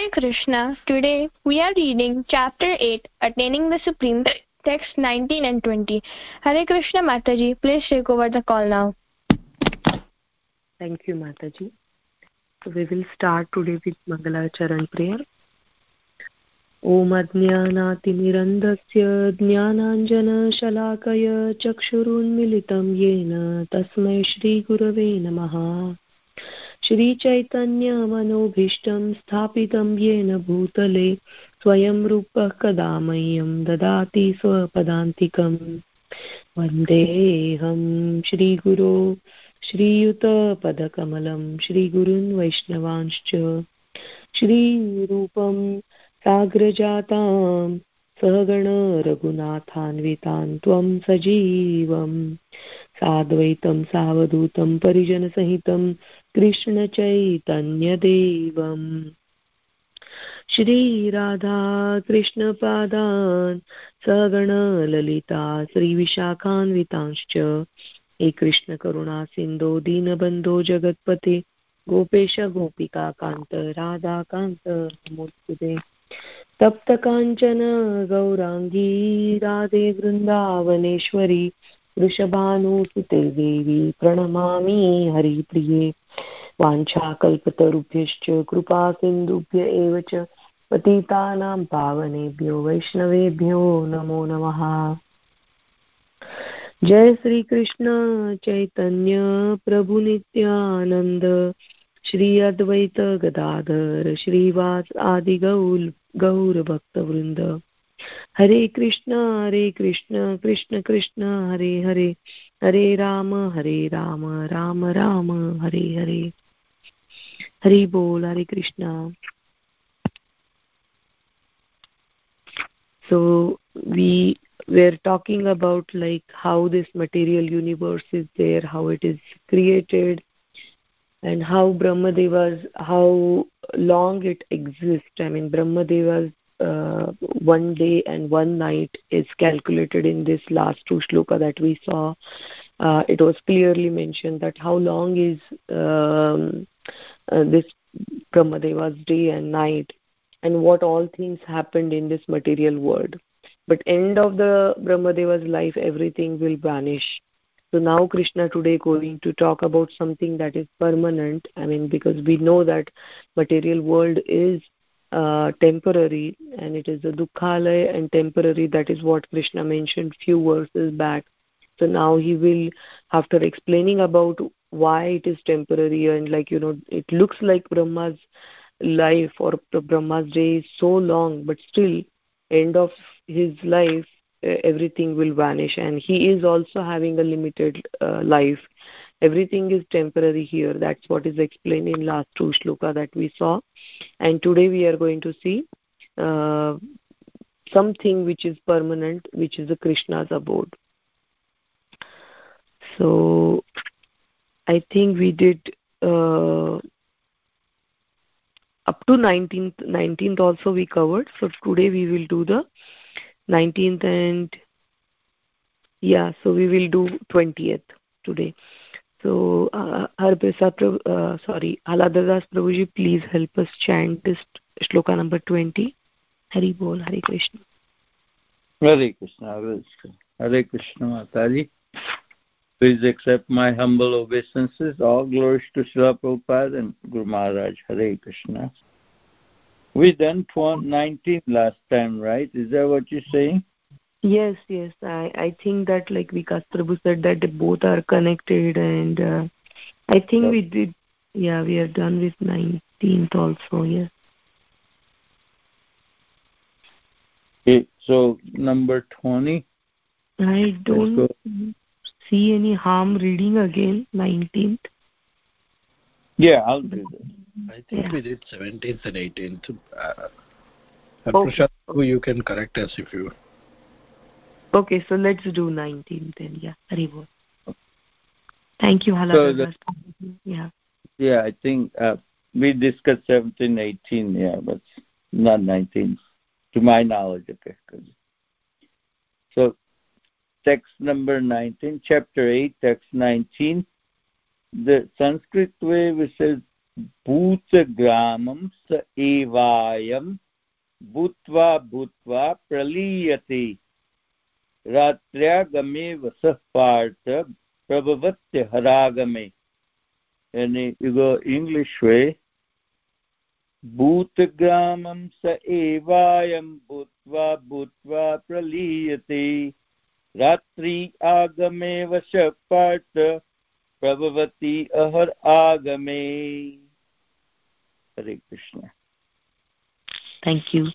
Hare Krishna. Today we are reading chapter 8, Attaining the Supreme, text 19 and 20. Hare Krishna Mataji, please take over the call now. Thank you, Mataji. So we will start today with Mangalacharan prayer. ॐ अज्ञानातिमिरन्धस्य ज्ञानाञ्जनशलाकय चक्षुरुन्मिलितं येन तस्मै श्रीगुरवे नमः श्रीचैतन्यमनोभीष्टं स्थापितं येन भूतले स्वयं रूपः कदा मह्यं ददाति स्वपदान्तिकम् वन्देऽहं श्रीगुरो श्रीयुतपदकमलं श्रीगुरुन् वैष्णवांश्च। श्रीरूपं साग्रजातां सहगण रघुनाथान्वितान् त्वं सजीवम्। साद्वैतं सावधूतं परिजनसहितं कृष्णचैतन्यदेवम्। श्रीराधा कृष्णपादान् सगणललिता श्रीविशाखान्वितांश्च। हे कृष्णकरुणा सिन्धो दीनबन्धो जगत्पते। गोपेश गोपिकान्त राधाकान्त नमोस्तुते तप्तकाञ्चन, गौराङ्गी, राधे वृन्दावनेश्वरी, वृषभानुसुते देवी, प्रणमामि हरिप्रिये। वाञ्छाकल्पतरुभ्यश्च कृपा सिन्धुभ्य एव च, पतितानां पावनेभ्यो, वैष्णवेभ्यो, नमो नमः। जय श्रीकृष्ण, चैतन्य प्रभुनित्यानन्द श्री अद्वैत गदाधर, श्रीवास आदि गौल गौरभक्तवृन्द हरे कृष्ण हरे कृष्ण कृष्ण कृष्ण, हरे हरे। हरे राम हरे राम राम राम, हरे हरे। हरि बोल, Hare Krishna. So, we were talking about, like, how this material universe is there, how it is created and how brahmadeva's how long it exists. I mean brahmadeva's uh, one day and one night is calculated in this last two shloka that we saw. Uh, it was clearly mentioned that how long is um, uh, this brahmadeva's day and night and what all things happened in this material world. But end of the brahmadeva's life everything will vanish so now krishna today going to talk about something that is permanent. I mean because we know that material world is uh, temporary and it is a dukhalaya and temporary. That is what krishna mentioned few verses back. So now he will after explaining about why it is temporary and like you know it looks like brahma's life or brahma's day is so long but still end of his life everything will vanish. And he is also having a limited uh, life. Everything is temporary here. That's what is explained in last two shloka that we saw. And today we are going to see uh, something which is permanent which is the krishna's abode. So i think we did uh, up to 19th 19th also we covered. So today we will do the 19th and yeah so we will do 20th today so uh, uh, sorry Haladhar Das Prabhuji please help us chant this shloka number 20 Hari Bol Hare Krishna Hare Krishna Hare Krishna Mataji Please accept my humble obeisances. All glories to Srila Prabhupada and Guru Maharaj. Hare Krishna. We done 19 last time, right? Is that what you're saying? Yes, yes. I, I think that like Vikas Prabhu said that they both are connected and uh, I think we did, yeah, we are done with 19th also, yes. Okay, so number 20. I don't see any harm reading again 19th yeah i'll do that i think yeah. we did 17th and 18th uh, okay. who you can correct us if you okay so let's do 19th then yeah Haribol. thank you Hala so yeah yeah i think uh, we discussed 17 18 yeah but not 19 to my knowledge okay so text number 19, chapter 8, text 19. The Sanskrit way which says भूतग्रामं स एवायं भूत्वा भूत्वा प्रलीयते। रात्र्यागमे वसः Partha प्रभवत्य हरागमे। Go English way, भूतग्रामं स एवायं भूत्वा भूत्वा प्रलीयते। रात्रि आगमे वश पार्थ प्रभवति अहर आगमे। हरे कृष्ण। थैंक यू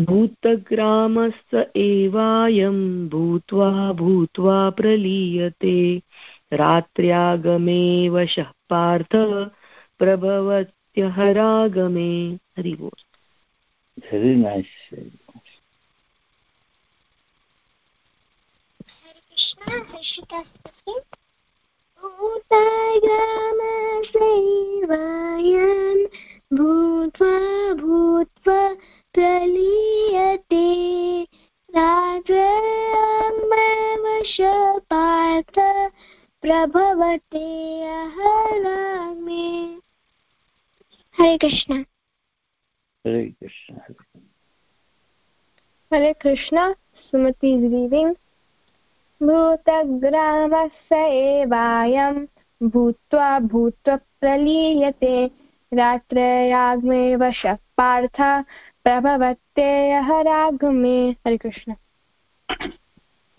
भूतग्रामस्त एवायं भूत्वा भूत्वा प्रलीयते। रात्र्यागमे वशः पार्थ प्रभवत्यहरागमे। हरि बोल। Very nice Harshita speaking. भूतग्रामसेवायन् भूत्वा भूत्वा प्रलीयते। राजवश पार्थ प्रभवते अहरामे। हरे कृष्ण। हरे कृष्ण हरे कृष्ण। सुमति is reading भूतग्रामस्य एवायं भूत्वा भूत्वा प्रलीयते। रात्रयाग्मे वशः पार्थ प्रभवत्ययः रागमे हरे कृष्ण।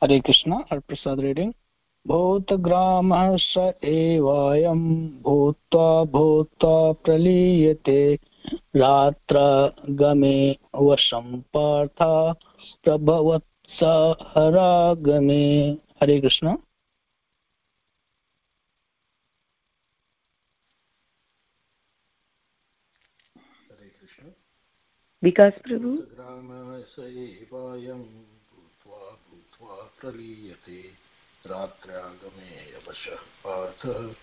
हरे कृष्ण, हरप्रसाद रीडिंग भूतग्रामः स एवायं भूत्वा भूत्वा प्रलीयते। रात्रगमे वशं पार्थ प्रभवत्स हरागमे हरे कृष्ण। विकास प्रभु। ग्रामसेवायं भूत्वा भूत्वा प्रलीयते। रात्र्यागमे यवशः पार्थः।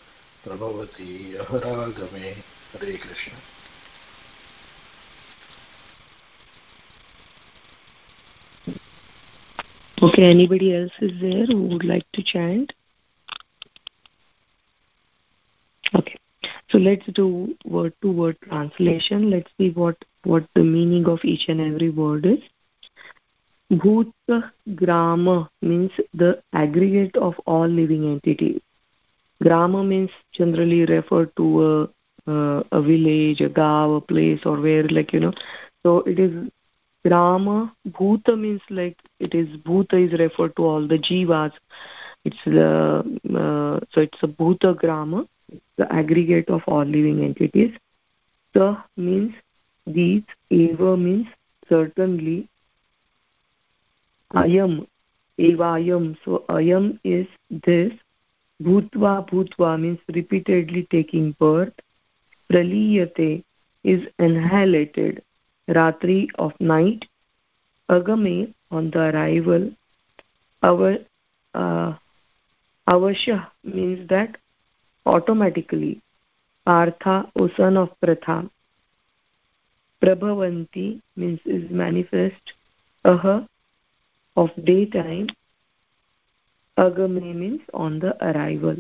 प्रभवति अहरागमे। हरे Krishna. Okay, anybody else is there who would like to chant? Okay, so let's do word to word translation. Let's see what, what the meaning of each and every word is. Bhuta Grama means the aggregate of all living entities. Grama means generally referred to a, uh, a village, a gav, a place, or where, like, you know, so it is Grama. Bhuta means like it is, Bhuta is referred to all the jivas. It's the, uh, so it's a Bhuta Grama, the aggregate of all living entities. Sa means these, Eva means certainly, Ayam, Evayam. So Ayam is this, Bhutva Bhutva means repeatedly taking birth. Praliyate is annihilated. Ratri of night. Agame on the arrival. Our uh, Avasha means that automatically. Partha, O son of Pratha. Prabhavanti means is manifest. Aha of daytime. Agame means on the arrival.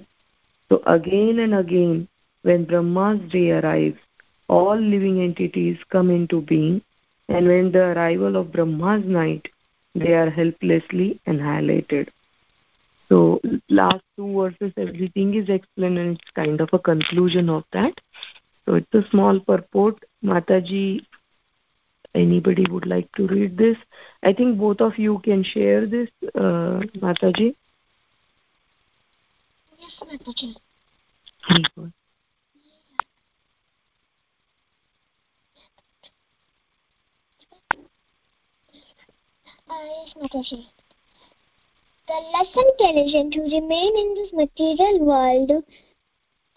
So again and again, when Brahma's day arrives, all living entities come into being, and when the arrival of Brahma's night, they are helplessly annihilated. So last two verses, everything is explained, and it's kind of a conclusion of that. So it's a small purport. Mataji, anybody would like to read this? I think both of you can share this, uh, Mataji. Yes, Mataji. Very good. Yes, Mataji. The less intelligent who remain in this material world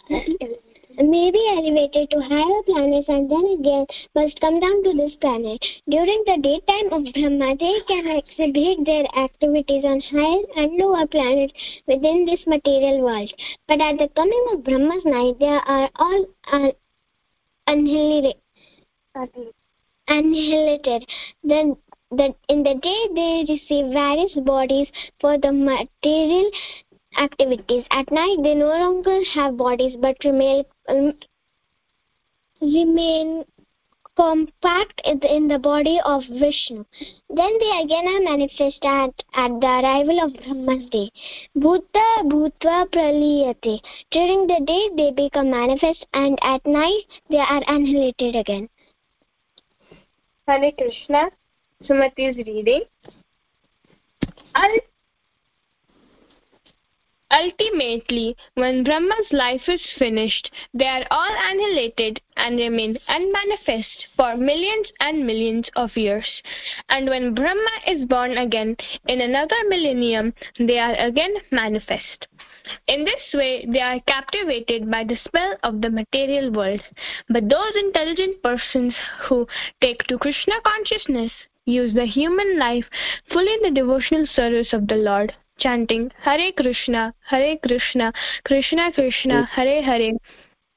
may be elevated to higher planets and then again must come down to this planet. During the daytime of Brahma, they can exhibit their activities on higher and lower planets within this material world. But at the coming of Brahma's night, they are all uh, annihilated. Annihilated. Then that in the day they receive various bodies for the material activities. At night, they no longer have bodies but remain um, remain compact in the body of Vishnu. Then they again are manifest at, at the arrival of Brahma's day. Bhuta Bhutva Praliyate. During the day they become manifest and at night they are annihilated again. Hare Krishna. Sumati is reading. Ultimately, when Brahma's life is finished, they are all annihilated and remain unmanifest for millions and millions of years. And when Brahma is born again in another millennium, they are again manifest. In this way, they are captivated by the spell of the material world. But those intelligent persons who take to Krishna consciousness use the human life fully in the devotional service of the Lord chanting Hare Krishna, Hare Krishna, Krishna Krishna, Hare Hare,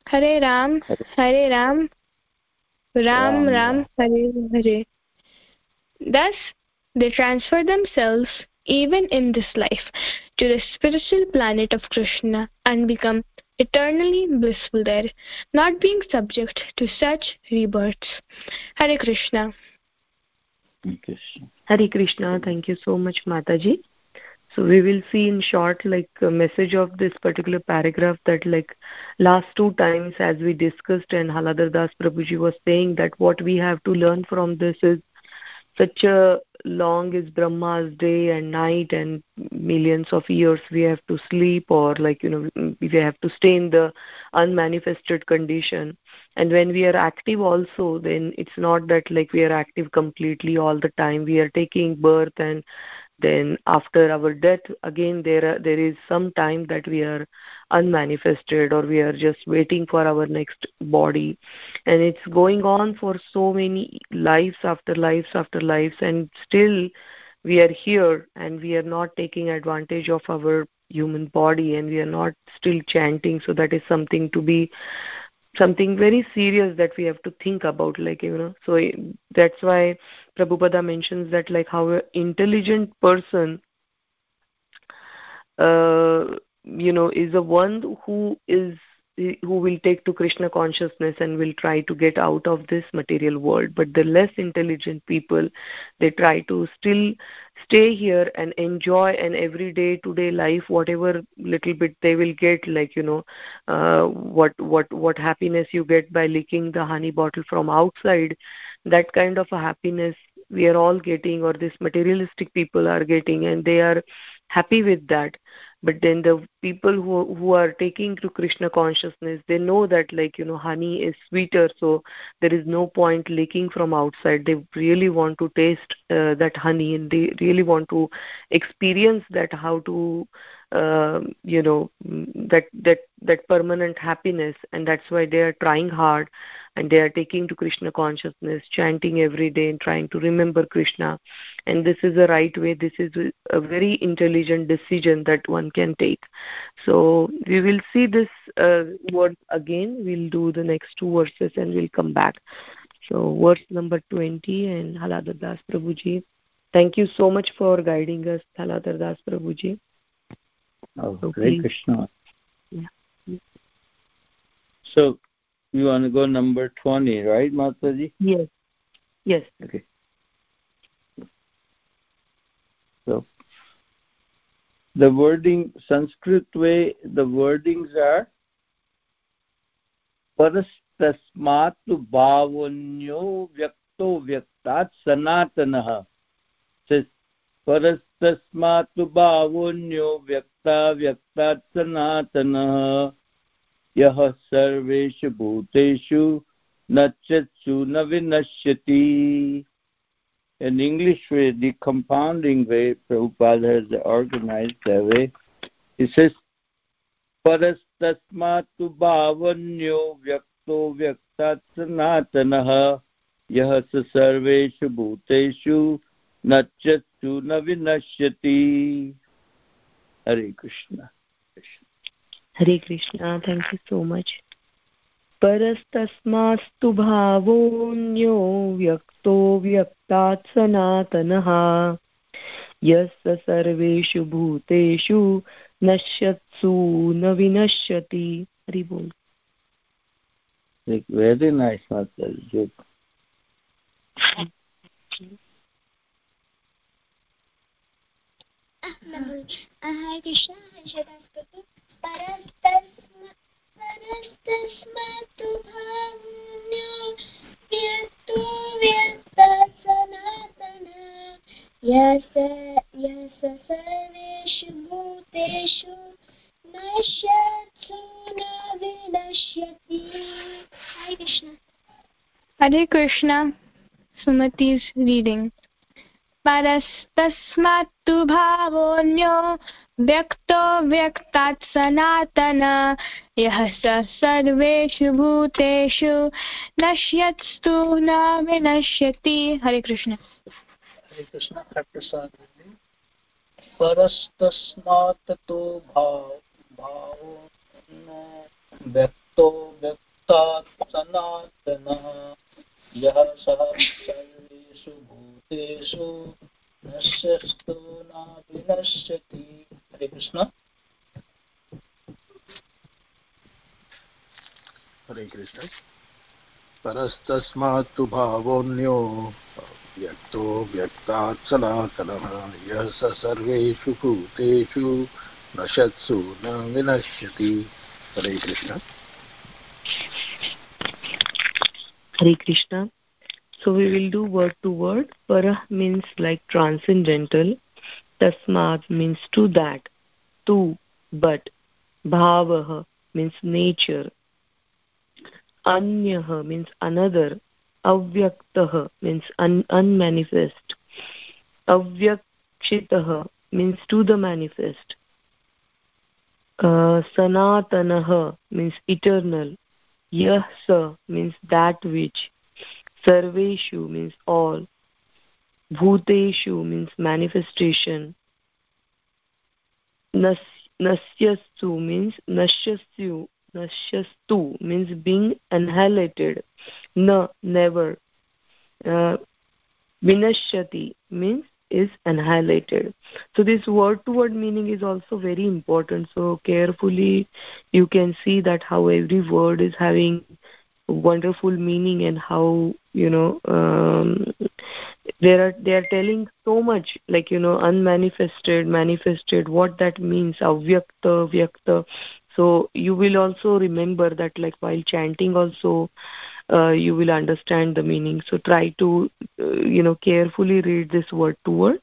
Hare Ram, Hare Ram, Ram Ram, Hare Hare. Thus, they transfer themselves, even in this life, to the spiritual planet of Krishna and become eternally blissful there, not being subject to such rebirths. Hare Krishna. Hare Krishna. Thank you so much, Mataji so we will see in short like a message of this particular paragraph that like last two times as we discussed and haladar das prabhuji was saying that what we have to learn from this is such a long is brahma's day and night and millions of years we have to sleep or like you know we have to stay in the unmanifested condition. And when we are active also then it's not that like we are active completely all the time. We are taking birth and then after our death again there are, there is some time that we are unmanifested or we are just waiting for our next body. And it's going on for so many lives after lives after lives and still we are here and we are not taking advantage of our human body and we are not still chanting. So that is something to be something very serious that we have to think about like you know. So that's why prabhupada mentions that like how an intelligent person uh, you know is the one who is who will take to krishna consciousness and will try to get out of this material world. But the less intelligent people they try to still stay here and enjoy an everyday today life whatever little bit they will get like you know uh, what what what happiness you get by licking the honey bottle from outside. That kind of a happiness we are all getting or this materialistic people are getting and they are happy with that but then the people who who are taking to krishna consciousness they know that like you know honey is sweeter so there is no point licking from outside. They really want to taste uh, that honey and they really want to experience that how to uh, you know that that that permanent happiness and that's why they are trying hard and they are taking to krishna consciousness chanting every day and trying to remember krishna. And this is the right way. This is a very intelligent decision that one can take. So we will see this uh, word again. We'll do the next two verses and we'll come back. So verse number 20 and haladar das prabhuji. Thank you so much for guiding us haladar das prabhuji oh okay. krishna yeah. so you want to go number 20 right mataji yes yes okay so the wording sanskrit way the wordings are परस्तस्मात् भावन्यो व्यक्तो व्यक्तात् सनातनः परस्तस्मात् भावोऽन्यो व्यक्ता व्यक्तात् सनातनः यः सर्वेषु भूतेषु नश्यत्सु न विनश्यति। In English way, the compounding way, Prabhupada has organized that way. He says, भावन्यो व्यक्तो व्यक्तात् सनातनः यः स सर्वेषु भूतेषु नच्यत्सु न विनश्यति। Hare Krishna. Hare Krishna thank you so much परस्तस्मास्तु भावोऽन्यो व्यक्तो व्यक्तात् सनातनः। यस्य सर्वेषु भूतेषु नश्यत्सु न विनश्यति। हरि बोल। Very nice memory. I Krishna Shadaskatu Parantasma Parantasma tu bhavnyo Vyaktu vyakta sanatana Yasa yasa sarveshu bhuteshu Nashyatsu na Krishna Hare Krishna Sumati reading. परस्तस्मात्तु भावोऽन्यो व्यक्तो व्यक्तात् सनातन। यः स सर्वेषु भूतेषु नश्यत्स्तु न विनश्यति। हरे कृष्ण। परस्तस्मात् तु भाव भावो व्यक्तो व्यक्तात् सनातनः। यः सः सर्वेषु भूतेषु नश्यस्तु न विनश्यति हरे कृष्ण। हरे कृष्ण। परस्तस्मात् तु भावोऽन्यो व्यक्तो व्यक्तात् सनातनः। यः स सर्वेषु भूतेषु नशत्सु न विनश्यति। Hare Krishna. Hare Krishna. So we will do word to word. Para means like transcendental. Tasmat means to that. Tu, but. Bhavaha means nature. Anyah means another. Avyaktaha means un- unmanifest. Avyakshitaha means to the manifest. Uh, means eternal. Yah means that which. Sarveshu means all. Bhuteshu means manifestation. Nas, nasyastu means nashyasyu. Nashyastu means being annihilated. Na, never. Uh, vinashyati means is annihilated. So this word to word meaning is also very important. So carefully you can see that how every word is having wonderful meaning and how you know um, they are they are telling so much like you know unmanifested manifested what that means avyakta vyakta. So you will also remember that like while chanting also uh, you will understand the meaning. So try to uh, you know carefully read this word to word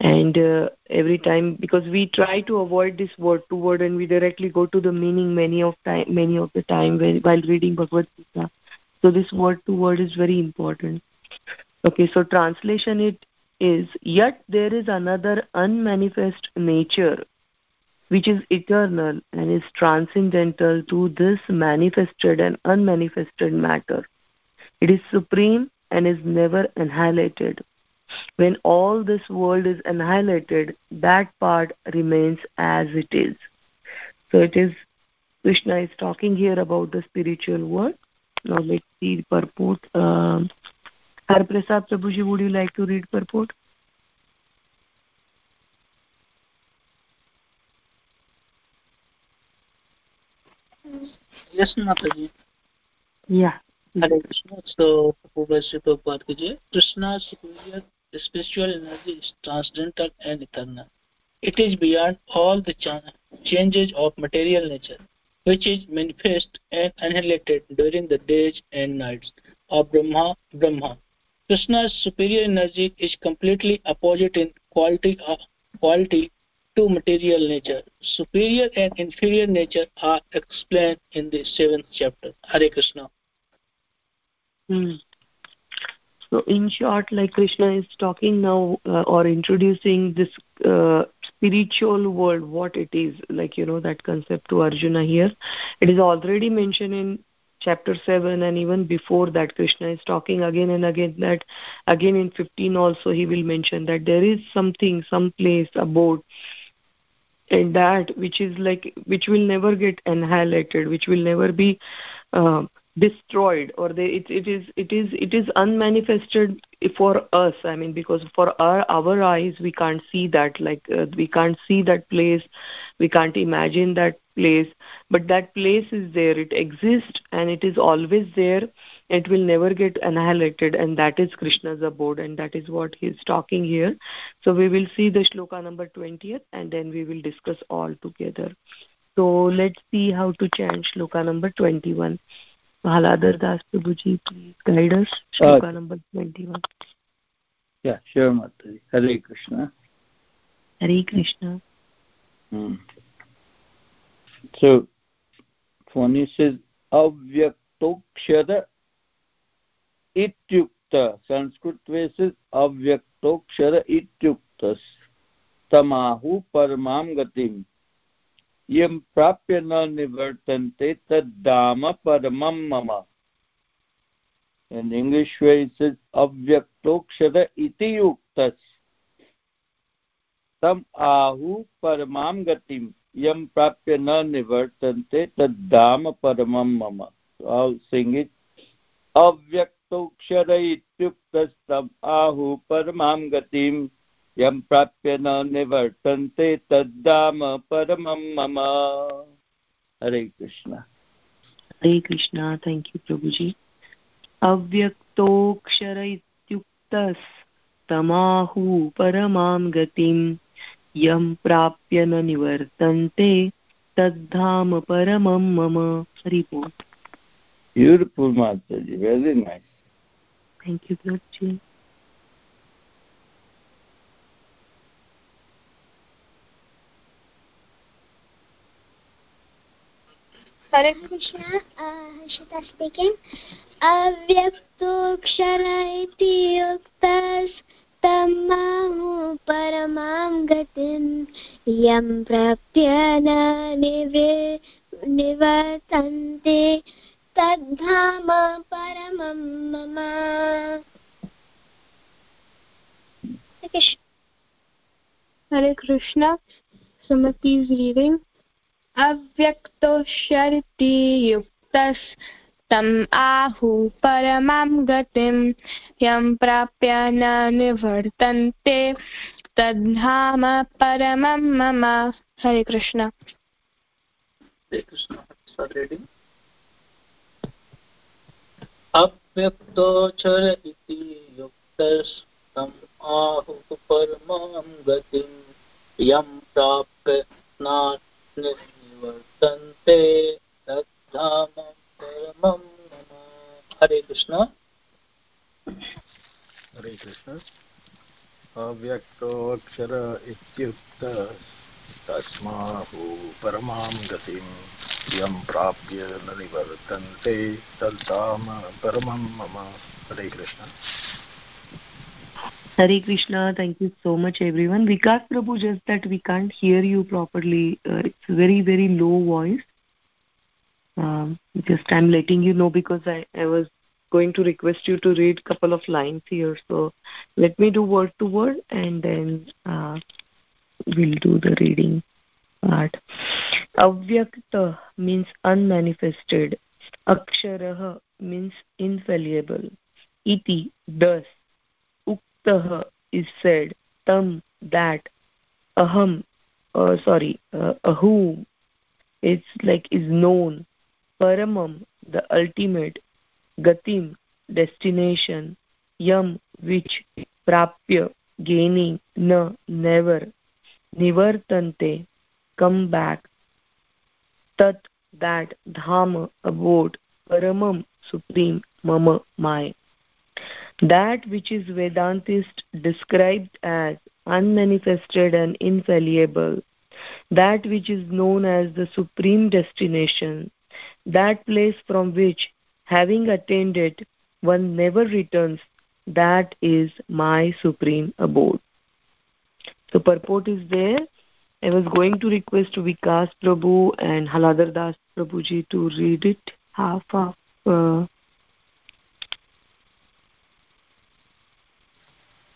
and uh, every time because we try to avoid this word to word and we directly go to the meaning many of time many of the time when, while reading bhagavad gita so this word to word is very important okay so translation it is yet there is another unmanifest nature which is eternal and is transcendental to this manifested and unmanifested matter it is supreme and is never annihilated when all this world is annihilated, that part remains as it is. So it is, Krishna is talking here about the spiritual world. Now let's see the purport. Um, Har Prasad Prabhuji, would you like to read purport? Yes, Mataji. Yeah. Hare Krishna. So, Prabhupada Kiji. Krishna's superior spiritual energy is transcendental and eternal. It is beyond all the changes of material nature, which is manifest and annihilated during the days and nights of Brahma. Brahma. Krishna's superior energy is completely opposite in quality, uh, quality to material nature. Superior and inferior nature are explained in the seventh chapter. Hare Krishna. Hmm. So, in short, like Krishna is talking now uh, or introducing this uh, spiritual world, what it is, like, you know, that concept to Arjuna here. It is already mentioned in chapter 7 and even before that krishna is talking again and again that again in 15 also he will mention that there is something some place abode and that which is like which will never get annihilated which will never be uh, destroyed or they it, it is it is it is unmanifested for us. I mean because for our our eyes we can't see that like uh, we can't see that place. We can't imagine that place. But that place is there. It exists and it is always there. It will never get annihilated. And that is krishna's abode and that is what he is talking here. So we will see the shloka number 20th and then we will discuss all together. So let's see how to chant shloka number 21 Mahaladhar Das Prabhuji, please guide us. Shloka uh, number 21. Yeah, sure, Mataji. Hare Krishna. Hare Krishna. Hmm. So, Phony says, Avyaktokshara ityukta. Sanskrit way says, Avyaktokshara ityuktas. Tamahu paramam gatim. यं प्राप्य न निवर्तन्ते तद्दाम परमं मम। And English way it's अव्यक्तोक्षर इति उक्तस् तम आहु परमां गतिं यं प्राप्य न निवर्तन्ते तद्दाम परमं मम। आल अव्यक्तोक्षर इत्युक्तस्तम आहु परमां गतिं यं प्राप्य न निवर्तन्ते तद्धाम परमं मम। हरे कृष्ण। हरे कृष्ण थैंक यू प्रभु जी अव्यक्तोऽक्षर इत्युक्तस्तमाहु परमां गतिं। यं प्राप्य न निवर्तन्ते तद्धाम परमं मम। हरिपो Beautiful Mataji, very nice. Thank you, Prabhuji. Hare Krishna, uh, Harshita speaking. इति परमां गतिं यं प्राप्य न निवे निवर्तन्ते तद्धाम परमं मम Hare Krishna. Sumati is अव्यक्तोष्यरिति युक्तस्तम् आहु परमां गतिं यं प्राप्य न निवर्तन्ते। तद्धाम परमं मम। हरे कृष्ण। अव्यक्तोचर इति युक्तस्तम् आहुः परमां गतिं यं प्राप्य तद्धामं परमं हरे कृष्ण। हरे कृष्ण। अव्यक्तोऽक्षर इत्युक्त तस्माहु परमां गतिं यं प्राप्य न निवर्तन्ते तद्धाम परमं मम। Hare Krishna. Hare Krishna, thank you so much everyone. Vikas Prabhu, just that we can't hear you properly. Uh, it's very, very low voice. Um, just I'm letting you know because I, I was going to request you to read couple of lines here. So let me do word to word and then uh, we'll do the reading part. Avyakta means unmanifested. Aksharaha means infallible. Iti, thus uktah is said tam that aham uh, sorry uh, ahum it's like is known. Paramam the ultimate. Gatim destination. Yam which prapya gaining na never. Nivartante come back. Tat that dhama abode. Paramam supreme mama my that which is Vedantist described as unmanifested and infallible, that which is known as the supreme destination, that place from which, having attained it, one never returns, that is my supreme abode. So purport is there. I was going to request Vikas Prabhu and Haladhar Das Prabhuji to read it half of uh,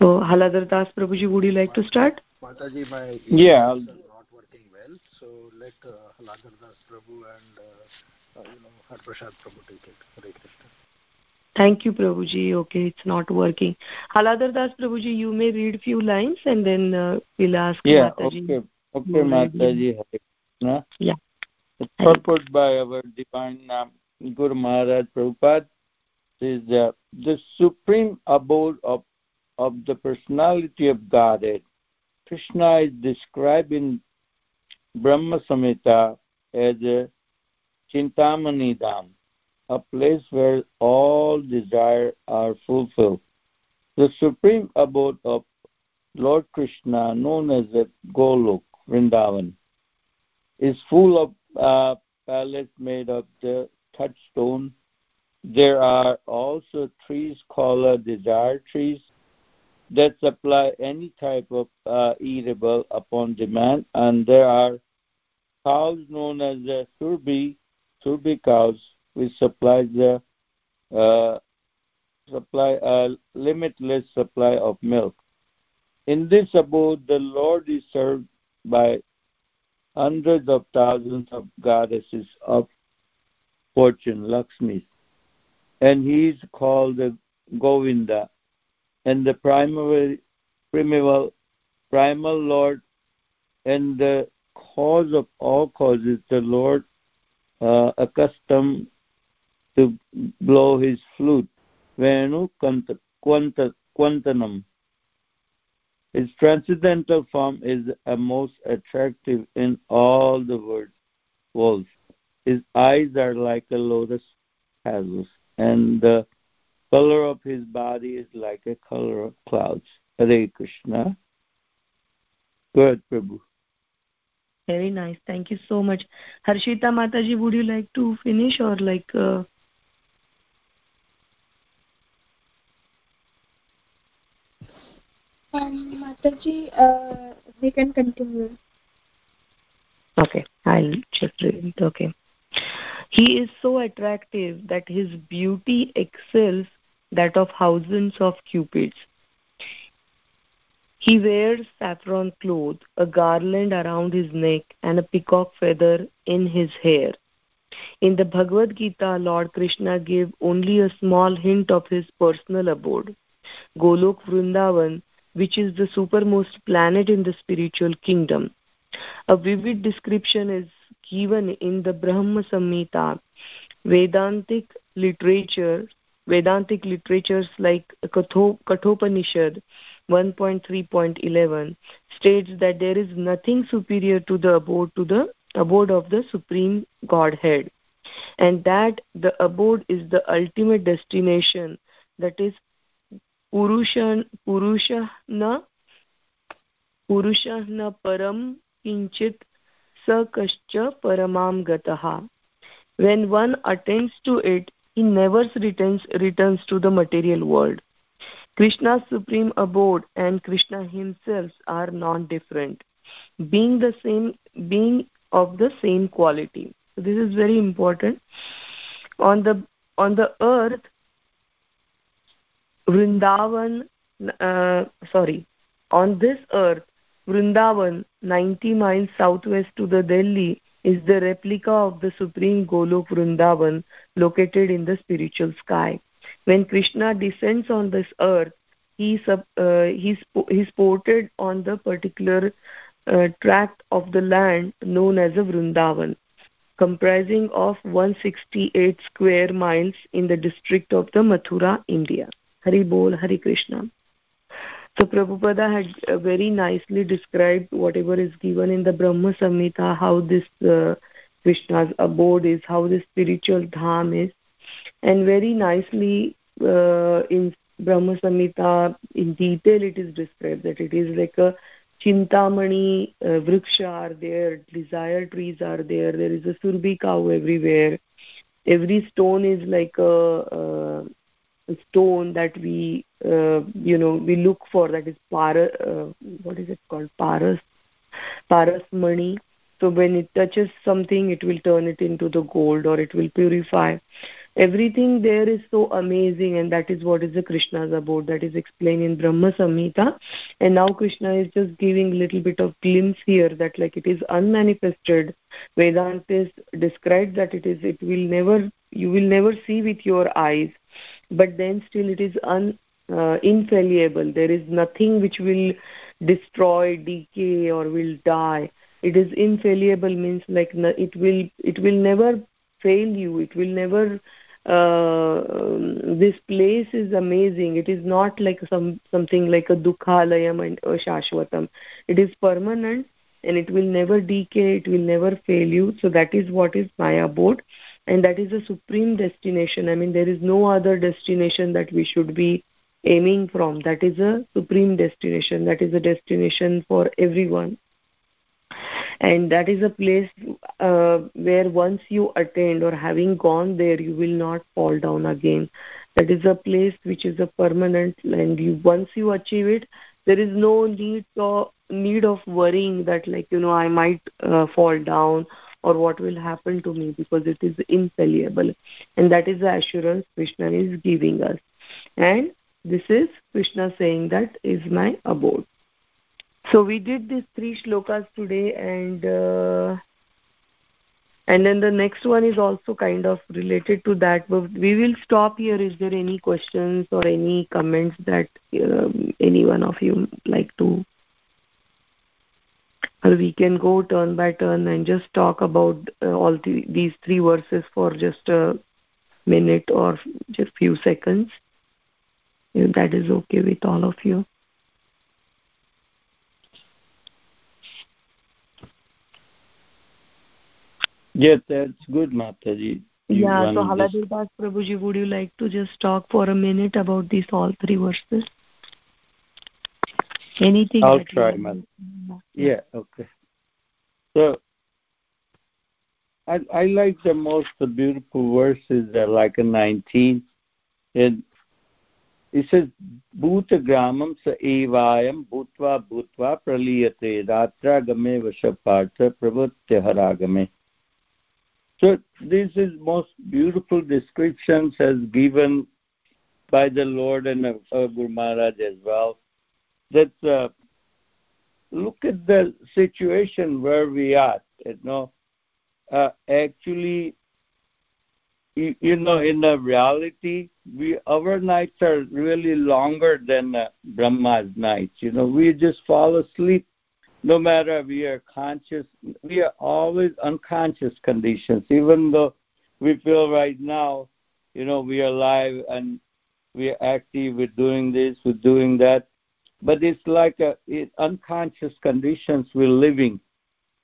So, Haladhar Das Prabhuji, would you like to start? Mataji, my yeah. not working well, so let uh, Haladhar Das Prabhu and uh, uh, you know, Har Prabhu take it. Hare Krishna. Thank you, Prabhuji. Okay, it's not working. Haladar Das Prabhuji, you may read few lines and then uh, we'll ask Yeah, Mataji. okay. Okay, Mataji. Hare Krishna. Yeah. It's purport by our divine um, Guru Maharaj Prabhupada is uh, the supreme abode of, of the personality of Godhead. Krishna is described in Brahma Samhita as a Chintamani Dham, a place where all desires are fulfilled. The supreme abode of Lord Krishna, known as the Golok, Vrindavan, is full of uh, palace made of the touchstone. There are also trees called desire trees that supply any type of uh, eatable upon demand, and there are cows known as the surbi, surbi cows, which supplies the uh, supply a limitless supply of milk. In this abode, the Lord is served by hundreds of thousands of goddesses of fortune, Lakshmis, and he is called the Govinda, and the primary, primeval, primal Lord, and the cause of all causes, the Lord uh, accustomed to blow his flute, Venu Kvanantam. His transcendental form is a most attractive in all the world, worlds. His eyes are like a lotus petals, and the color of his body is like a color of clouds. Hare Krishna. Go ahead, Prabhu. Very nice. Thank you so much. Harshita Mataji, would you like to finish or like... Uh... Um, Mataji, uh, we can continue. Okay, I'll just read. Okay. He is so attractive that his beauty excels that of thousands of cupids. He wears saffron cloth, a garland around his neck, and a peacock feather in his hair. In the Bhagavad Gita, Lord Krishna gave only a small hint of his personal abode. Golok Vrindavan, which is the supermost planet in the spiritual kingdom. A vivid description is given in the Brahma Samhita. Vedantic literature, Vedantic literatures like Kathopanishad 1.3.11 states that there is nothing superior to the abode to the abode of the supreme godhead. And that the abode is the ultimate destination that is purushan purushana purushana param kinchit sakascha paramam gataha. When one attends to it he never returns returns to the material world. Krishna's supreme abode and krishna himself are non different being the same being of the same quality. So this is very important. On the on the earth vrindavan uh, sorry on this earth vrindavan 90 miles southwest to the delhi is the replica of the supreme golok vrindavan located in the spiritual sky. When krishna descends on this earth he sub, uh, he's he's ported on the particular uh, tract of the land known as a vrindavan comprising of 168 square miles in the district of the mathura india. Hari bol hari krishna so prabhupada had uh, very nicely described whatever is given in the brahma samhita how this uh, krishna's abode is how the spiritual dham is. And very nicely uh, in brahma samhita in detail it is described that it is like a chintamani uh, vriksha are there desire trees are there there is a surbi cow everywhere. Every stone is like a, a stone that we uh, you know we look for that is para uh, what is it called? Paras paras mani so when it touches something it will turn it into the gold or it will purify. Everything there is so amazing and that is what is the krishna's abode. That is explained in brahma samhita. And now krishna is just giving little bit of glimpse here that like it is unmanifested. Vedanta is described that it is it will never you will never see with your eyes but then still it is un uh, infallible. There is nothing which will destroy decay or will die. It is infallible means like it will it will never fail you. It will never uh, this place is amazing. It is not like some something like a dukhalayam and a shashwatam. It is permanent and it will never decay it will never fail you. So that is what is my abode and that is a supreme destination. I mean there is no other destination that we should be aiming from. That is a supreme destination. That is a destination for everyone. And that is a place uh, where once you attend or having gone there you will not fall down again. That is a place which is a permanent and you once you achieve it there is no need to need of worrying that like you know i might uh, fall down or what will happen to me because it is infallible. And that is the assurance krishna is giving us. And this is krishna saying that is my abode. So we did these three shlokas today and uh, and then the next one is also kind of related to that. But we will stop here. Is there any questions or any comments that um, any one of you like to or we can go turn by turn and just talk about uh, all the, these three verses for just a minute or just few seconds if that is okay with all of you Yes, that's good, Mataji. You yeah, so Prabhuji, would you like to just talk for a minute about these all three verses? Anything? I'll try, Mataji. Yeah, okay. So, I, I like the most the beautiful verses are like a 19. And it says, Bhutagramam sa evayam bhutva bhutva praliyate ratra game vashapartha pravutya haragame. So this is most beautiful descriptions as given by the Lord and uh, Guru Maharaj as well. That uh, look at the situation where we are. You know, uh, actually, you, you, know, in the reality, we our nights are really longer than uh, Brahma's nights. You know, we just fall asleep no matter we are conscious, we are always unconscious conditions, even though we feel right now, you know, we are alive and we are active, we're doing this, we're doing that. But it's like a it, unconscious conditions we're living.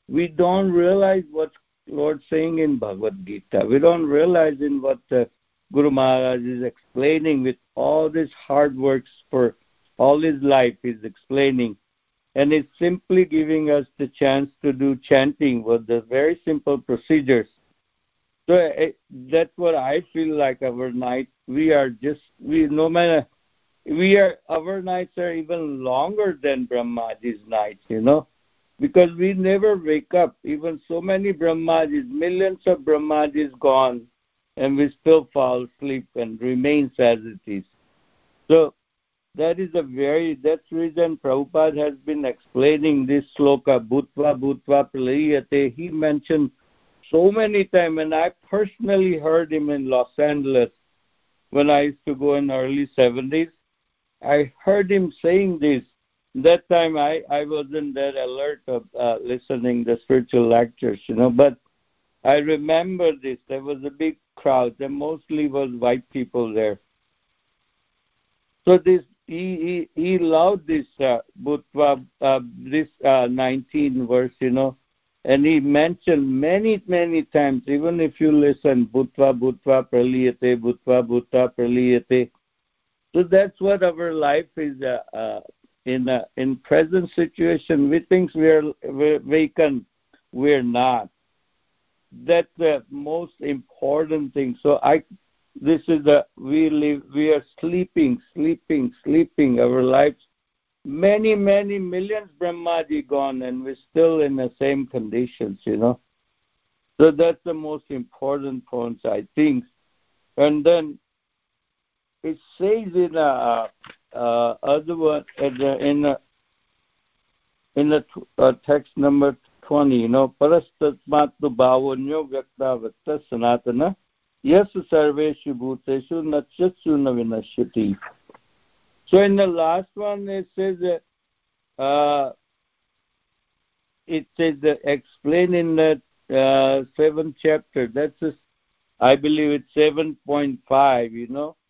We don't realize what Lord saying in Bhagavad Gita. We don't realize in what the Guru Maharaj is explaining with all these hard works for all his life. He's explaining and it's simply giving us the chance to do chanting with the very simple procedures. So eh, that's what I feel like our night. We are just we no matter we are our nights are even longer than Brahmaji's nights, you know, because we never wake up. Even so many Brahmajis, millions of Brahmajis gone, and we still fall asleep and remains as it is. So that is a very that's reason Prabhupada has been explaining this sloka Bhutva Bhutva Pralayate. He mentioned so many times and I personally heard him in Los Angeles when I used to go in early seventies. I heard him saying this. That time I, I wasn't that alert of uh, listening the spiritual lectures, you know, but I remember this. There was a big crowd. There mostly was white people there. So this he he, he loved this uh, uh, this uh, 19 verse, you know, and he mentioned many many times. Even if you listen, Bhutva Bhutva Praliyate, Bhutva Bhutva Praliyate. So that's what our life is. Uh, uh, in in present situation, we think we are we're vacant. We're not. That's the most important thing. So I this is the we live we are sleeping sleeping sleeping our lives many many millions brahmaji gone and we're still in the same conditions you know so that's the most important point i think and then it says in a, uh, other one in the, in the, in the uh, text number 20 you know parastatmattu bhavonyo vyakta vyakta sanatana yes sarveshu bhuteshu so in the last one it says uh, it says uh, explain in the uh, seventh chapter. That's a, i believe it's 7.5 you know. uh,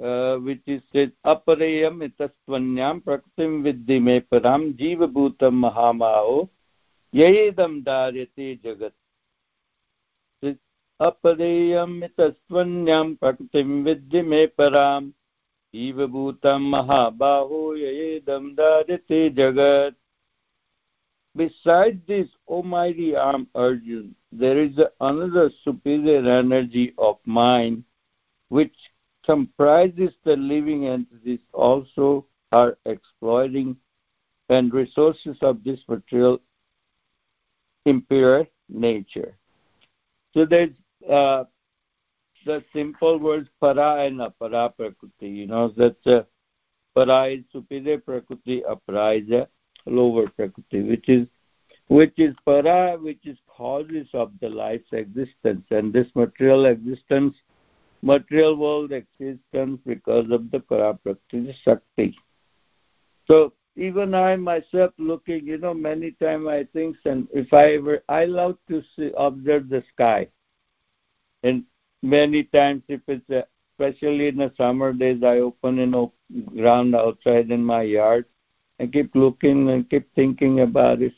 which is said अपरेयम इतस्त्वन्याम प्रकृतिम विद्धि मे परम जीव भूतम महामाओ यहीदम दारयते जगत। अपरेयम इतस्त्वन्याम प्रकृतिम विद्धि मे परम जीव भूतम महाबाहो यहीदम दारयते जगत। Besides this, O mighty arm Arjun, there is another superior energy of mind which comprises the living entities also are exploiting and resources of this material impure nature. So there's uh, the simple words para and apara prakriti. You know that uh, para is superior prakriti, apara is a lower prakriti, which is which is para, which is causes of the life's existence, and this material existence, material world existence because of the prakriti shakti. So even I myself looking, you know, many times I think, and if I ever, I love to see, observe the sky. And many times, if it's, a, especially in the summer days, I open an open ground outside in my yard and keep looking and keep thinking about it.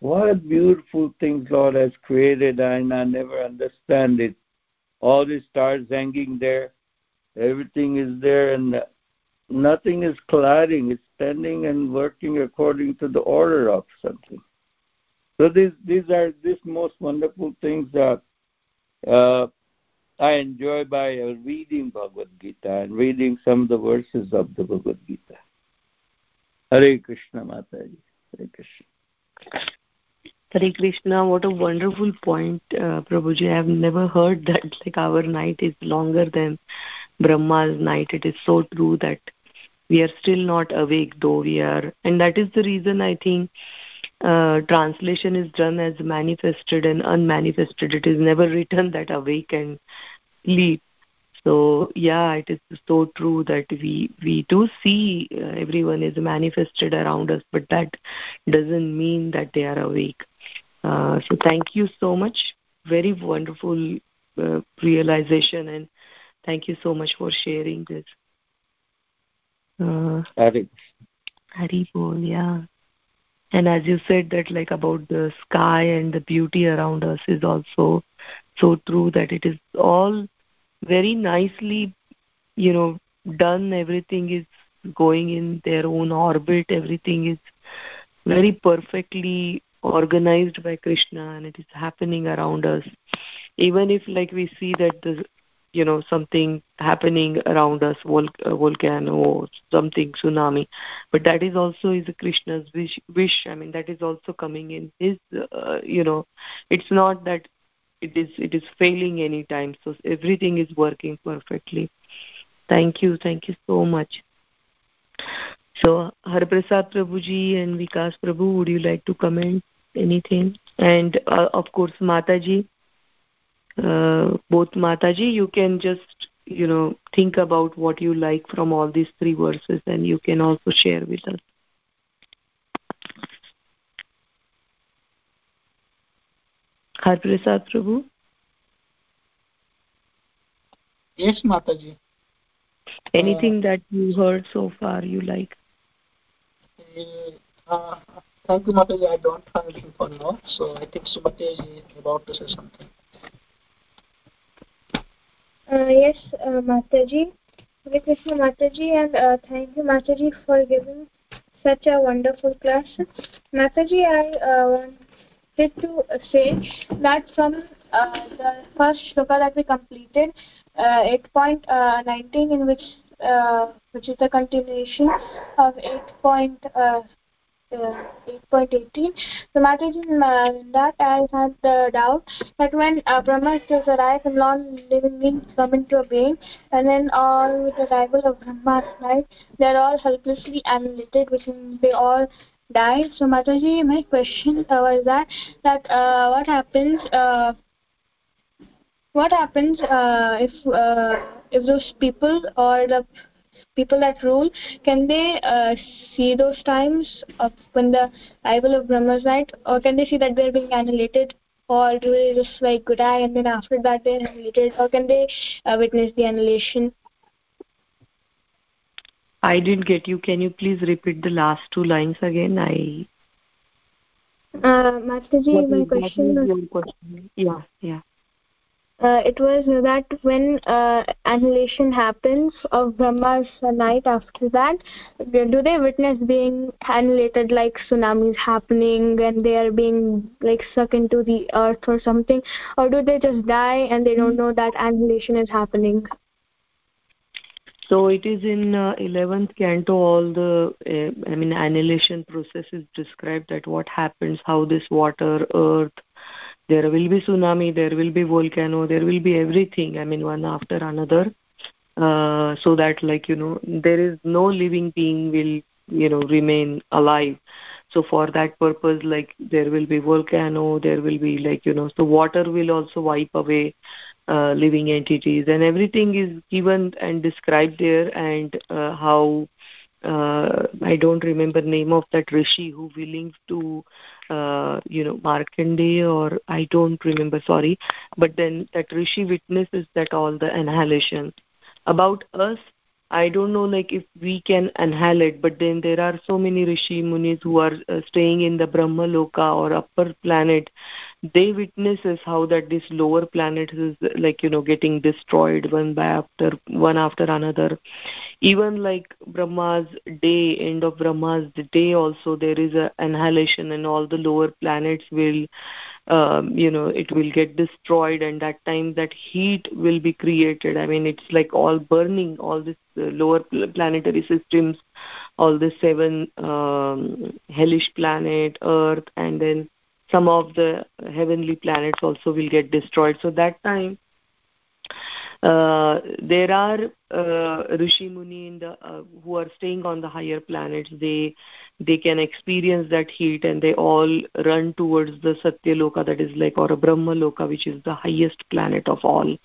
What beautiful things Lord has created, and I never understand it. All the stars hanging there, everything is there, and nothing is colliding. It's standing and working according to the order of something. So these these are these most wonderful things that uh, I enjoy by reading Bhagavad Gita and reading some of the verses of the Bhagavad Gita. Hare Krishna Mataji. Hare Krishna. Hare Krishna, what a wonderful point, uh, Prabhuji. I have never heard that like our night is longer than Brahma's night. It is so true that we are still not awake though we are and that is the reason i think uh, translation is done as manifested and unmanifested it is never written that awake and sleep so yeah it is so true that we we do see uh, everyone is manifested around us but that doesn't mean that they are awake uh, so thank you so much very wonderful uh, realization and thank you so much for sharing this uh, Hari. Hari Bol, yeah. And as you said that like about the sky and the beauty around us is also so true that it is all very nicely, you know, done. Everything is going in their own orbit. Everything is very perfectly organized by Krishna and it is happening around us. Even if like we see that the you know something happening around us vol- uh, volcano or something tsunami but that is also is a krishna's wish, wish i mean that is also coming in his uh, you know it's not that it is it is failing anytime. So everything is working perfectly. Thank you. Thank you so much. So harprasad prabhuji and vikas prabhu would you like to comment anything? And uh, of course mataji. Uh, both Mataji, you can just you know think about what you like from all these three verses, and you can also share with us. Harprasad Prabhu. Yes, Mataji. Anything uh, that you heard so far you like? Uh, thank you, Mataji. I don't have anything for now, so I think Sumati is about to say something. Uh, yes, uh, Mataji. Hare Krishna Mataji and uh, thank you Mataji for giving such a wonderful class. Mataji, I uh, wanted to say that from uh, the first shloka that we completed, uh, 8.19 uh, in which uh, which is the continuation of 8.18 uh, 8.18. So Mataji, in uh, that I had the doubt that when uh, Brahma is arrived and non-living beings come into being, and then all with the arrival of Brahma's life, they're all helplessly annihilated, which means they all die. So Mataji, my question was that that uh, what happens uh, what happens uh, if uh, if those people or the people that rule can they uh, see those times of when the arrival of brahma's right or can they see that they're being annihilated or do they just like die and then after that they're annihilated or can they uh, witness the annihilation i didn't get you. Can you please repeat the last two lines again? I uh masterji my question, question. Yeah yeah. Uh, it was that when uh, annihilation happens of Brahma's night after that, do they witness being annihilated like tsunamis happening and they are being like sucked into the earth or something? Or do they just die and they don't know that annihilation is happening? So it is in uh, 11th canto, all the, uh, I mean, annihilation process is described that what happens, how this water, earth, there will be tsunami there will be volcano there will be everything i mean one after another. Uh, so that like you know there is no living being will you know remain alive. So for that purpose like there will be volcano there will be like you know so water will also wipe away uh, living entities. And everything is given and described there and uh, how uh, I don't remember name of that rishi who willing to uh, you know Markandeya or I don't remember sorry. But then that rishi witnesses that all the annihilation. About us I don't know like if we can annihilate, but then there are so many rishi munis who are uh, staying in the Brahma Loka or upper planet. They witnesses how that this lower planet is like you know getting destroyed one by after one after another. Even like Brahma's day, end of Brahma's day also there is a annihilation and all the lower planets will um, you know it will get destroyed and that time that heat will be created. I mean it's like all burning all this uh, lower planetary systems all the seven um, hellish planet earth and then some of the heavenly planets also will get destroyed. So that time uh, there are uh, rishi muni in the uh, who are staying on the higher planets. They they can experience that heat and they all run towards the satya loka that is like or a brahma loka which is the highest planet of all.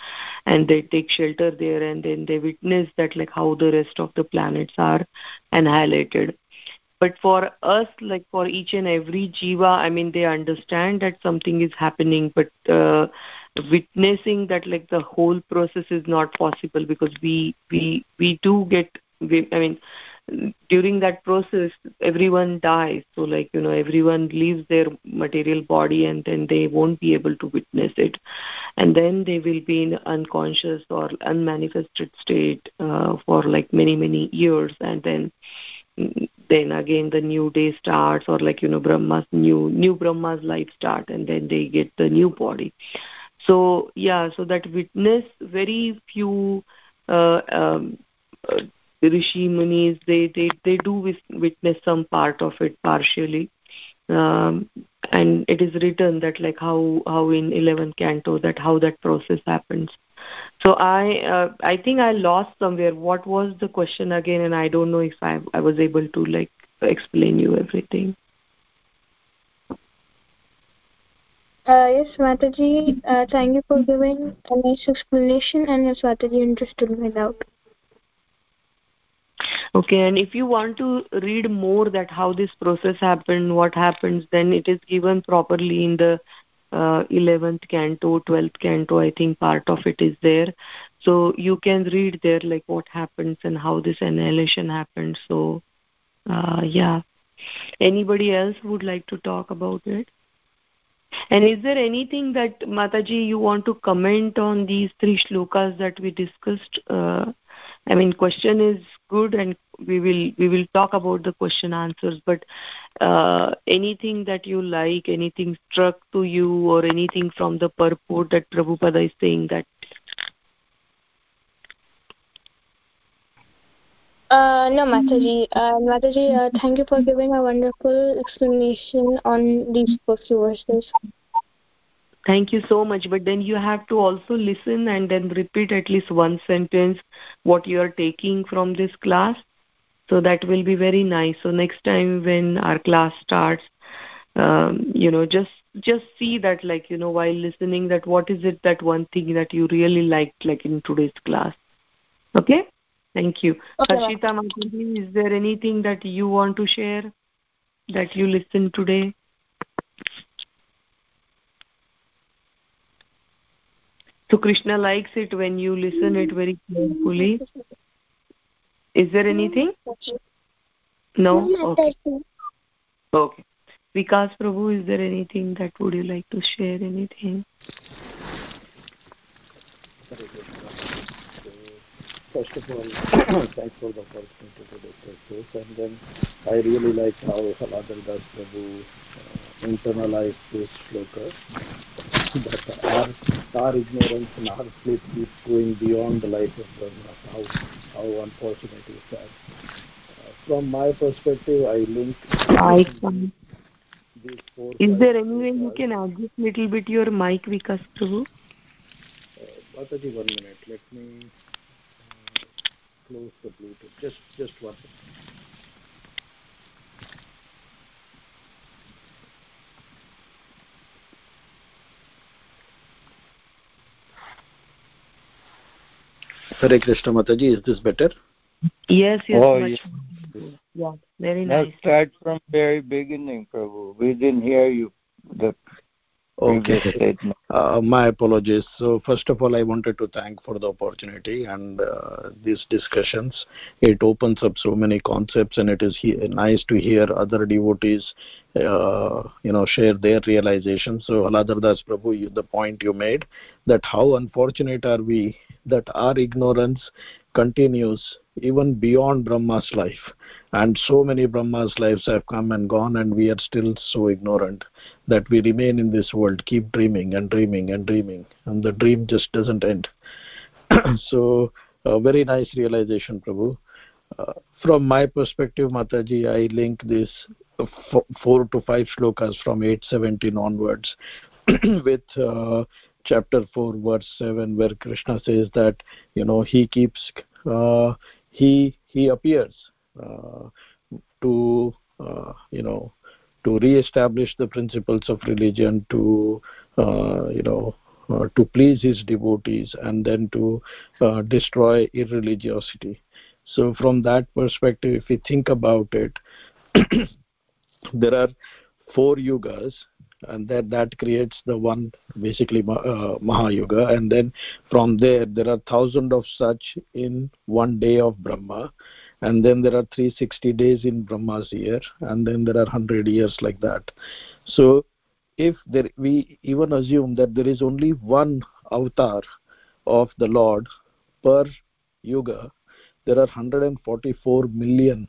And they take shelter there and then they witness that like how the rest of the planets are annihilated but for us like for each and every jiva i mean they understand that something is happening but uh, witnessing that like the whole process is not possible because we we we do get we, i mean during that process everyone dies. So like you know everyone leaves their material body and then they won't be able to witness it. And then they will be in unconscious or unmanifested state uh, for like many many years. And then then again the new day starts or like you know brahma's new new brahma's life start and then they get the new body. So yeah so that witness very few uh, um, uh, rishi munis they they they do witness some part of it partially. Um, and it is written that like how how in 11 canto that how that process happens so i uh, i think i lost somewhere. What was the question again? And i don't know if i i was able to like explain you everything. Uh, yes, Mataji, uh, thank you for giving a nice explanation and yes, Mataji understood my doubt. Okay, and if you want to read more that how this process happened, what happens, then it is given properly in the uh, 11th canto, 12th canto, I think part of it is there. So you can read there like what happens and how this annihilation happens. So, uh, yeah. Anybody else would like to talk about it? And is there anything that Mataji you want to comment on these three shlokas that we discussed? Uh, I mean, question is good, and we will we will talk about the question answers. But uh, anything that you like, anything struck to you, or anything from the purport that Prabhupada is saying that Uh, no, Mataji. Uh, Mataji, uh, thank you for giving a wonderful explanation on these few verses. Thank you so much. But then you have to also listen and then repeat at least one sentence what you are taking from this class. So that will be very nice. So next time when our class starts, um, you know, just just see that like you know while listening that what is it that one thing that you really liked like in today's class. Okay. Thank you. Okay, Harshita is there anything that you want to share that you listened today? So Krishna likes it when you listen it very carefully. Is there anything? No? Okay. Okay. Vikas Prabhu, is there anything that would you like to share? Anything? First of all, thanks for the opportunity to discuss this. And then I really like how Haladhar Das Prabhu uh, internalized this sloka. That our, our ignorance and our sleep keeps going beyond the life of Brahma. How, how unfortunate is that? Uh, from my perspective, I link I can. these four. Is there any way you can adjust little bit your mic, Vikas Prabhu? Uh, Mataji, one minute. Let me close the Bluetooth. Just, just one minute. Hare Krishna Mataji, is this better? Yes, yes, Oh, much yes. Yeah, very Now nice. start from very beginning, Prabhu. We didn't hear you. The Okay. Uh, my apologies. So first of all, I wanted to thank for the opportunity and uh, these discussions. It opens up so many concepts, and it is he- nice to hear other devotees, uh, you know, share their realizations. So Haladhar Das Prabhu, you, the point you made that how unfortunate are we that our ignorance continues even beyond Brahma's life, and so many Brahma's lives have come and gone, and we are still so ignorant that we remain in this world, keep dreaming and dreaming and dreaming, and the dream just doesn't end. so, a very nice realization, Prabhu. Uh, from my perspective, Mataji, I link this four to five shlokas from 817 onwards with uh, chapter 4, verse 7, where Krishna says that, you know, he keeps, uh, he, he appears uh, to, uh, you know, to re-establish the principles of religion, to uh, you know, uh, to please his devotees, and then to uh, destroy irreligiosity. So, from that perspective, if we think about it, there are four yugas, and that that creates the one basically uh, Mahayuga, and then from there there are thousand of such in one day of Brahma, and then there are 360 days in Brahma's year, and then there are 100 years like that. So, if there, we even assume that there is only one avatar of the Lord per yuga, there are 144 million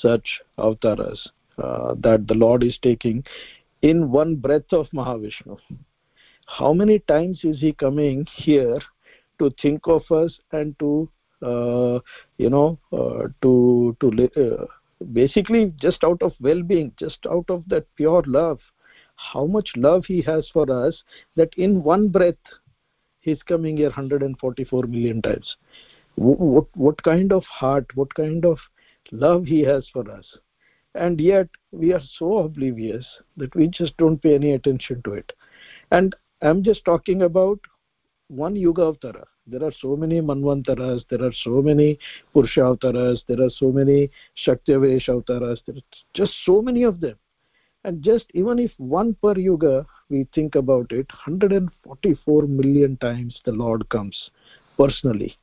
such avatars uh, that the Lord is taking in one breath of Mahavishnu. How many times is he coming here to think of us and to uh, you know uh, to to uh, basically just out of well-being just out of that pure love how much love he has for us that in one breath he's coming here 144 million times what what kind of heart what kind of love he has for us and yet we are so oblivious that we just don't pay any attention to it. And i'm just talking about one yuga avatara there are so many manvantaras there are so many purusha avataras there are so many shaktivesh avataras there are just so many of them. And just even if one per yuga we think about it 144 million times the lord comes personally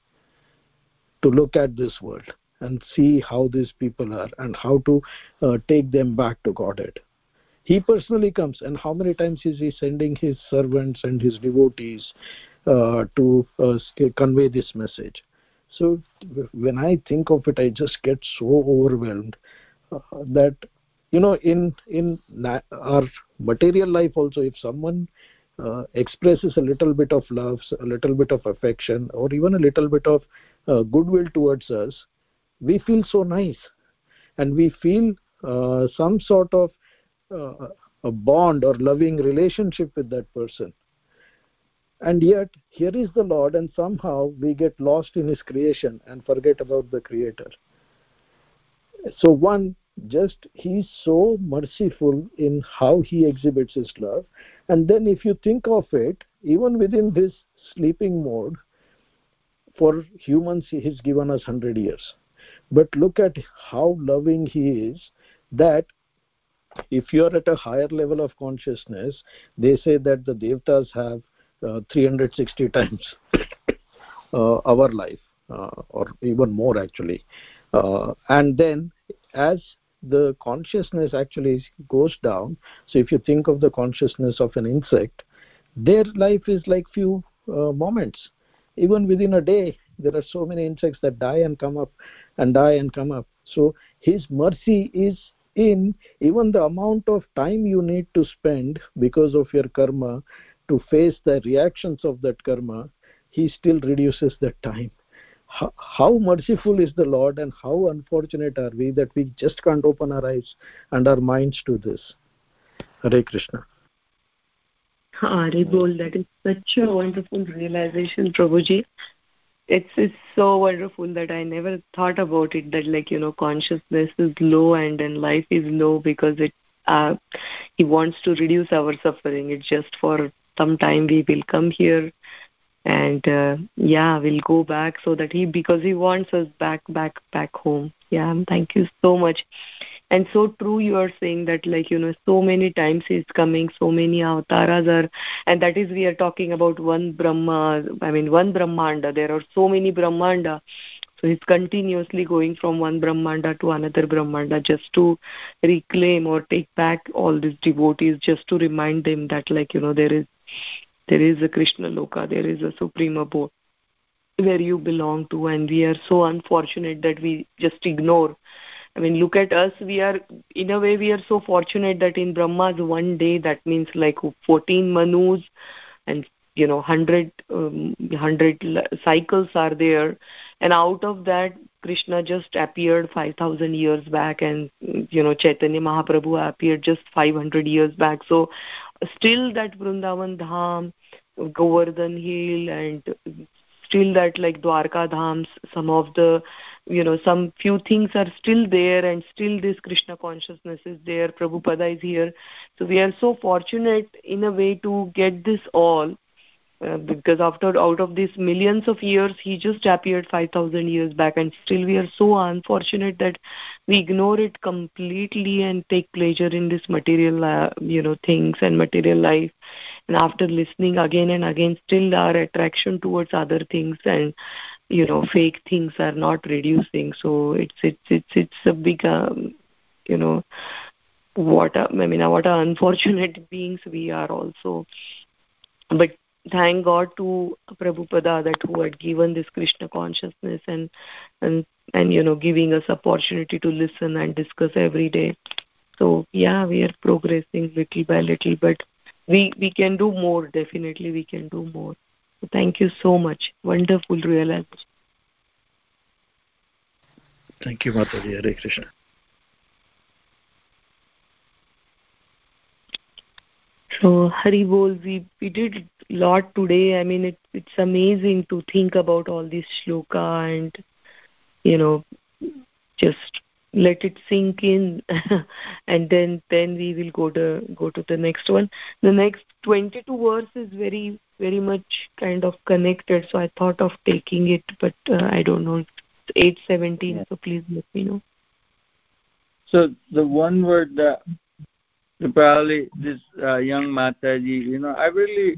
to look at this world and see how these people are and how to uh, take them back to godhead he personally comes and how many times is he sending his servants and his devotees uh, to uh, convey this message? So when i think of it i just get so overwhelmed uh, that you know in in our material life also if someone uh, expresses a little bit of love a little bit of affection or even a little bit of uh, goodwill towards us we feel so nice. And we feel uh, some sort of uh, a bond or loving relationship with that person. And yet here is the lord and somehow we get lost in his creation and forget about the creator. So one just he's so merciful in how he exhibits his love. And then if you think of it even within this sleeping mode for humans he's given us 100 years but look at how loving he is that if you're at a higher level of consciousness they say that the devtas have uh, 360 times uh, our life uh, or even more actually. Uh, and then as the consciousness actually goes down so if you think of the consciousness of an insect their life is like few uh, moments even within a day there are so many insects that die and come up and die and come up. So his mercy is in even the amount of time you need to spend because of your karma to face the reactions of that karma he still reduces that time. How, how merciful is the lord and how unfortunate are we that we just can't open our eyes and our minds to this? Hare krishna Hare Bol, that is such a wonderful realization, Prabhuji. It's it's so wonderful that I never thought about it. That like you know, consciousness is low and then life is low because it uh, he wants to reduce our suffering. It's just for some time we will come here and uh, yeah we'll go back so that he because he wants us back back back home yeah thank you so much and so true you are saying that like you know so many times he's coming so many avatars are and that is we are talking about one brahma i mean one brahmanda. There are so many brahmanda. So he's continuously going from one brahmanda to another brahmanda just to reclaim or take back all these devotees just to remind them that like you know there is there is a krishna loka there is a supreme abode where you belong to. And we are so unfortunate that we just ignore i mean look at us we are in a way we are so fortunate that in brahma's one day that means like 14 manus and you know 100 um, 100 cycles are there. And out of that krishna just appeared 5000 years back and you know chaitanya mahaprabhu appeared just 500 years back. So still that vrindavan dham govardhan hill and still that like dwarka dhams some of the you know some few things are still there and still this krishna consciousness is there. Prabhupada is here. So we are so fortunate in a way to get this all uh, because after out of these millions of years he just appeared 5000 years back and still we are so unfortunate that we ignore it completely and take pleasure in this material uh, you know things and material life. And after listening again and again still our attraction towards other things and you know fake things are not reducing. So it's it's it's it's a big um, you know what a, i mean what a unfortunate beings we are also. But thank God to Prabhupada that who had given this Krishna consciousness and and and you know giving us opportunity to listen and discuss every day. So yeah, we are progressing little by little, but we we can do more. Definitely, we can do more. So thank you so much. Wonderful realization. Thank you, Mataji. Hare Krishna. So Hari Bol, we, we did a lot today. I mean, it, it's amazing to think about all this shloka and, you know, just let it sink in and then then we will go to go to the next one the next 22 verse is very very much kind of connected so i thought of taking it but uh, i don't know it's 817 yeah. so please let me know so the one word that probably this uh, young Mataji, you know, I really,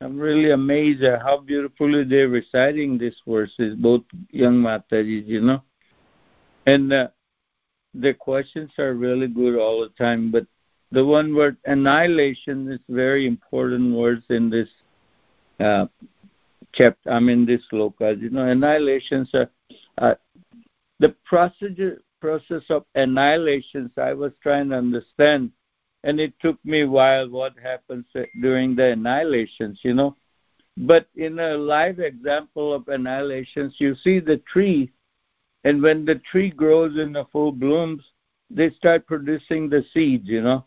I'm really amazed at how beautifully they're reciting these verses, both young Matajis, you know. And uh, the questions are really good all the time, but the one word annihilation is very important words in this uh, chapter. I mean, this slokas. You know, annihilations are uh, the procedure process of annihilations. I was trying to understand and it took me a while what happens during the annihilations, you know. But in a live example of annihilations, you see the tree and when the tree grows in the full blooms, they start producing the seeds, you know,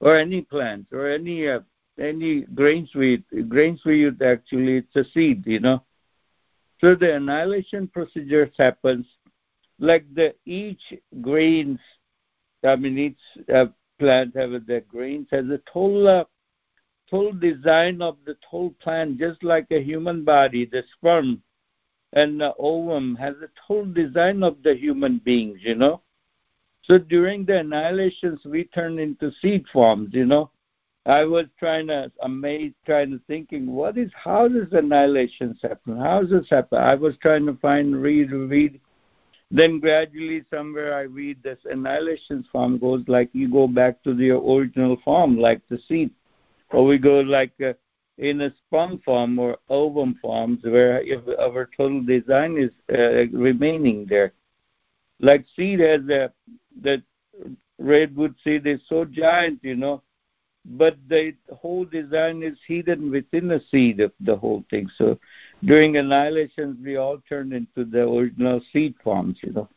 or any plant or any uh, any grain sweet. Grain sweet actually it's a seed, you know. So the annihilation procedure happens like the each grains. I mean, each uh, plant have the grains has a total uh, total design of the whole plant, just like a human body. The sperm and the ovum has a total design of the human beings, you know. So during the annihilations, we turn into seed forms, you know. I was trying to amazed, trying to thinking, what is how does annihilations happen? How does this happen? I was trying to find, read, read. Then gradually, somewhere I read this annihilation form goes like you go back to the original form, like the seed, or we go like uh, in a sperm form or ovum forms, where our total design is uh, remaining there. Like seed has a that redwood seed is so giant, you know but the whole design is hidden within the seed of the whole thing. So during annihilation, we all turn into the original seed forms, you know.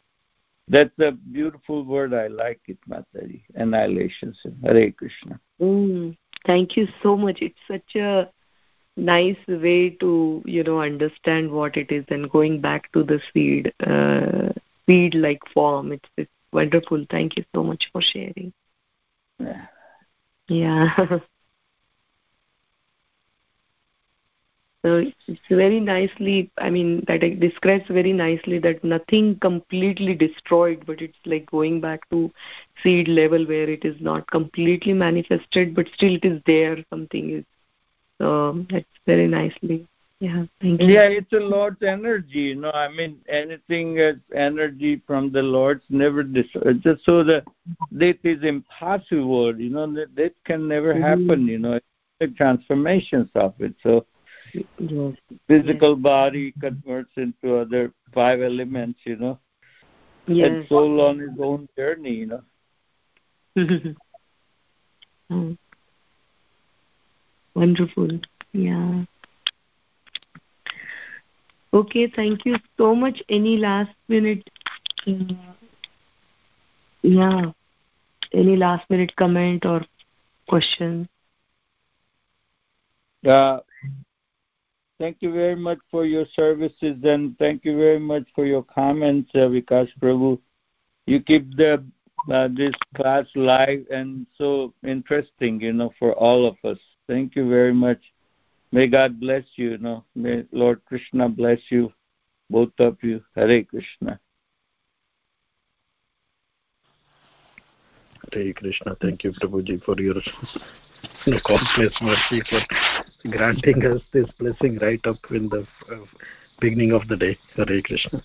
That's a beautiful word. I like it, Mataji. Annihilation. Hare Krishna. Mm, thank you so much. It's such a nice way to, you know, understand what it is and going back to the seed, uh, seed-like form. It's, it's wonderful. Thank you so much for sharing. Yeah. Yeah. so it's very nicely, I mean, that it describes very nicely that nothing completely destroyed, but it's like going back to seed level where it is not completely manifested, but still it is there. Something is. So that's very nicely. Yeah, thank you. Yeah, it's the Lord's energy. You know, I mean, anything as energy from the Lord's never destroy. Just so that that is impossible. You know, that that can never Mhm. happen. You know, the transformations of it. So Yes. physical body converts into other five elements. You know, and soul on his own journey. You know. Mm. Wonderful. Yeah. Okay, thank you so much. Any last minute? Uh, yeah. Any last minute comment or question? Uh, thank you very much for your services and thank you very much for your comments, uh, Vikas Prabhu. You keep the uh, this class live and so interesting, you know, for all of us. Thank you very much. May God bless you, you know. May Lord Krishna bless you, both of you. Hare Krishna. Hare Krishna. Thank you, Prabhuji, for your countless mercy for granting us this blessing right up in the uh, beginning of the day. Hare Krishna.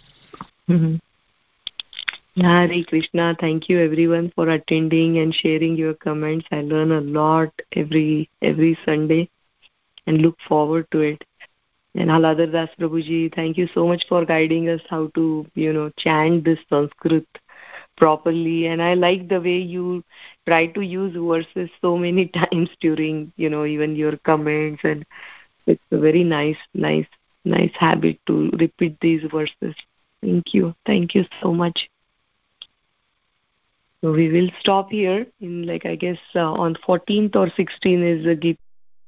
Mm-hmm. Hare Krishna. Thank you everyone for attending and sharing your comments. I learn a lot every every Sunday and look forward to it. And Haladhar Das Prabhuji, thank you so much for guiding us how to, you know, chant this Sanskrit properly. And I like the way you try to use verses so many times during, you know, even your comments. And it's a very nice, nice, nice habit to repeat these verses. Thank you. Thank you so much. So we will stop here in like I guess uh, on 14th or 16th is the Gita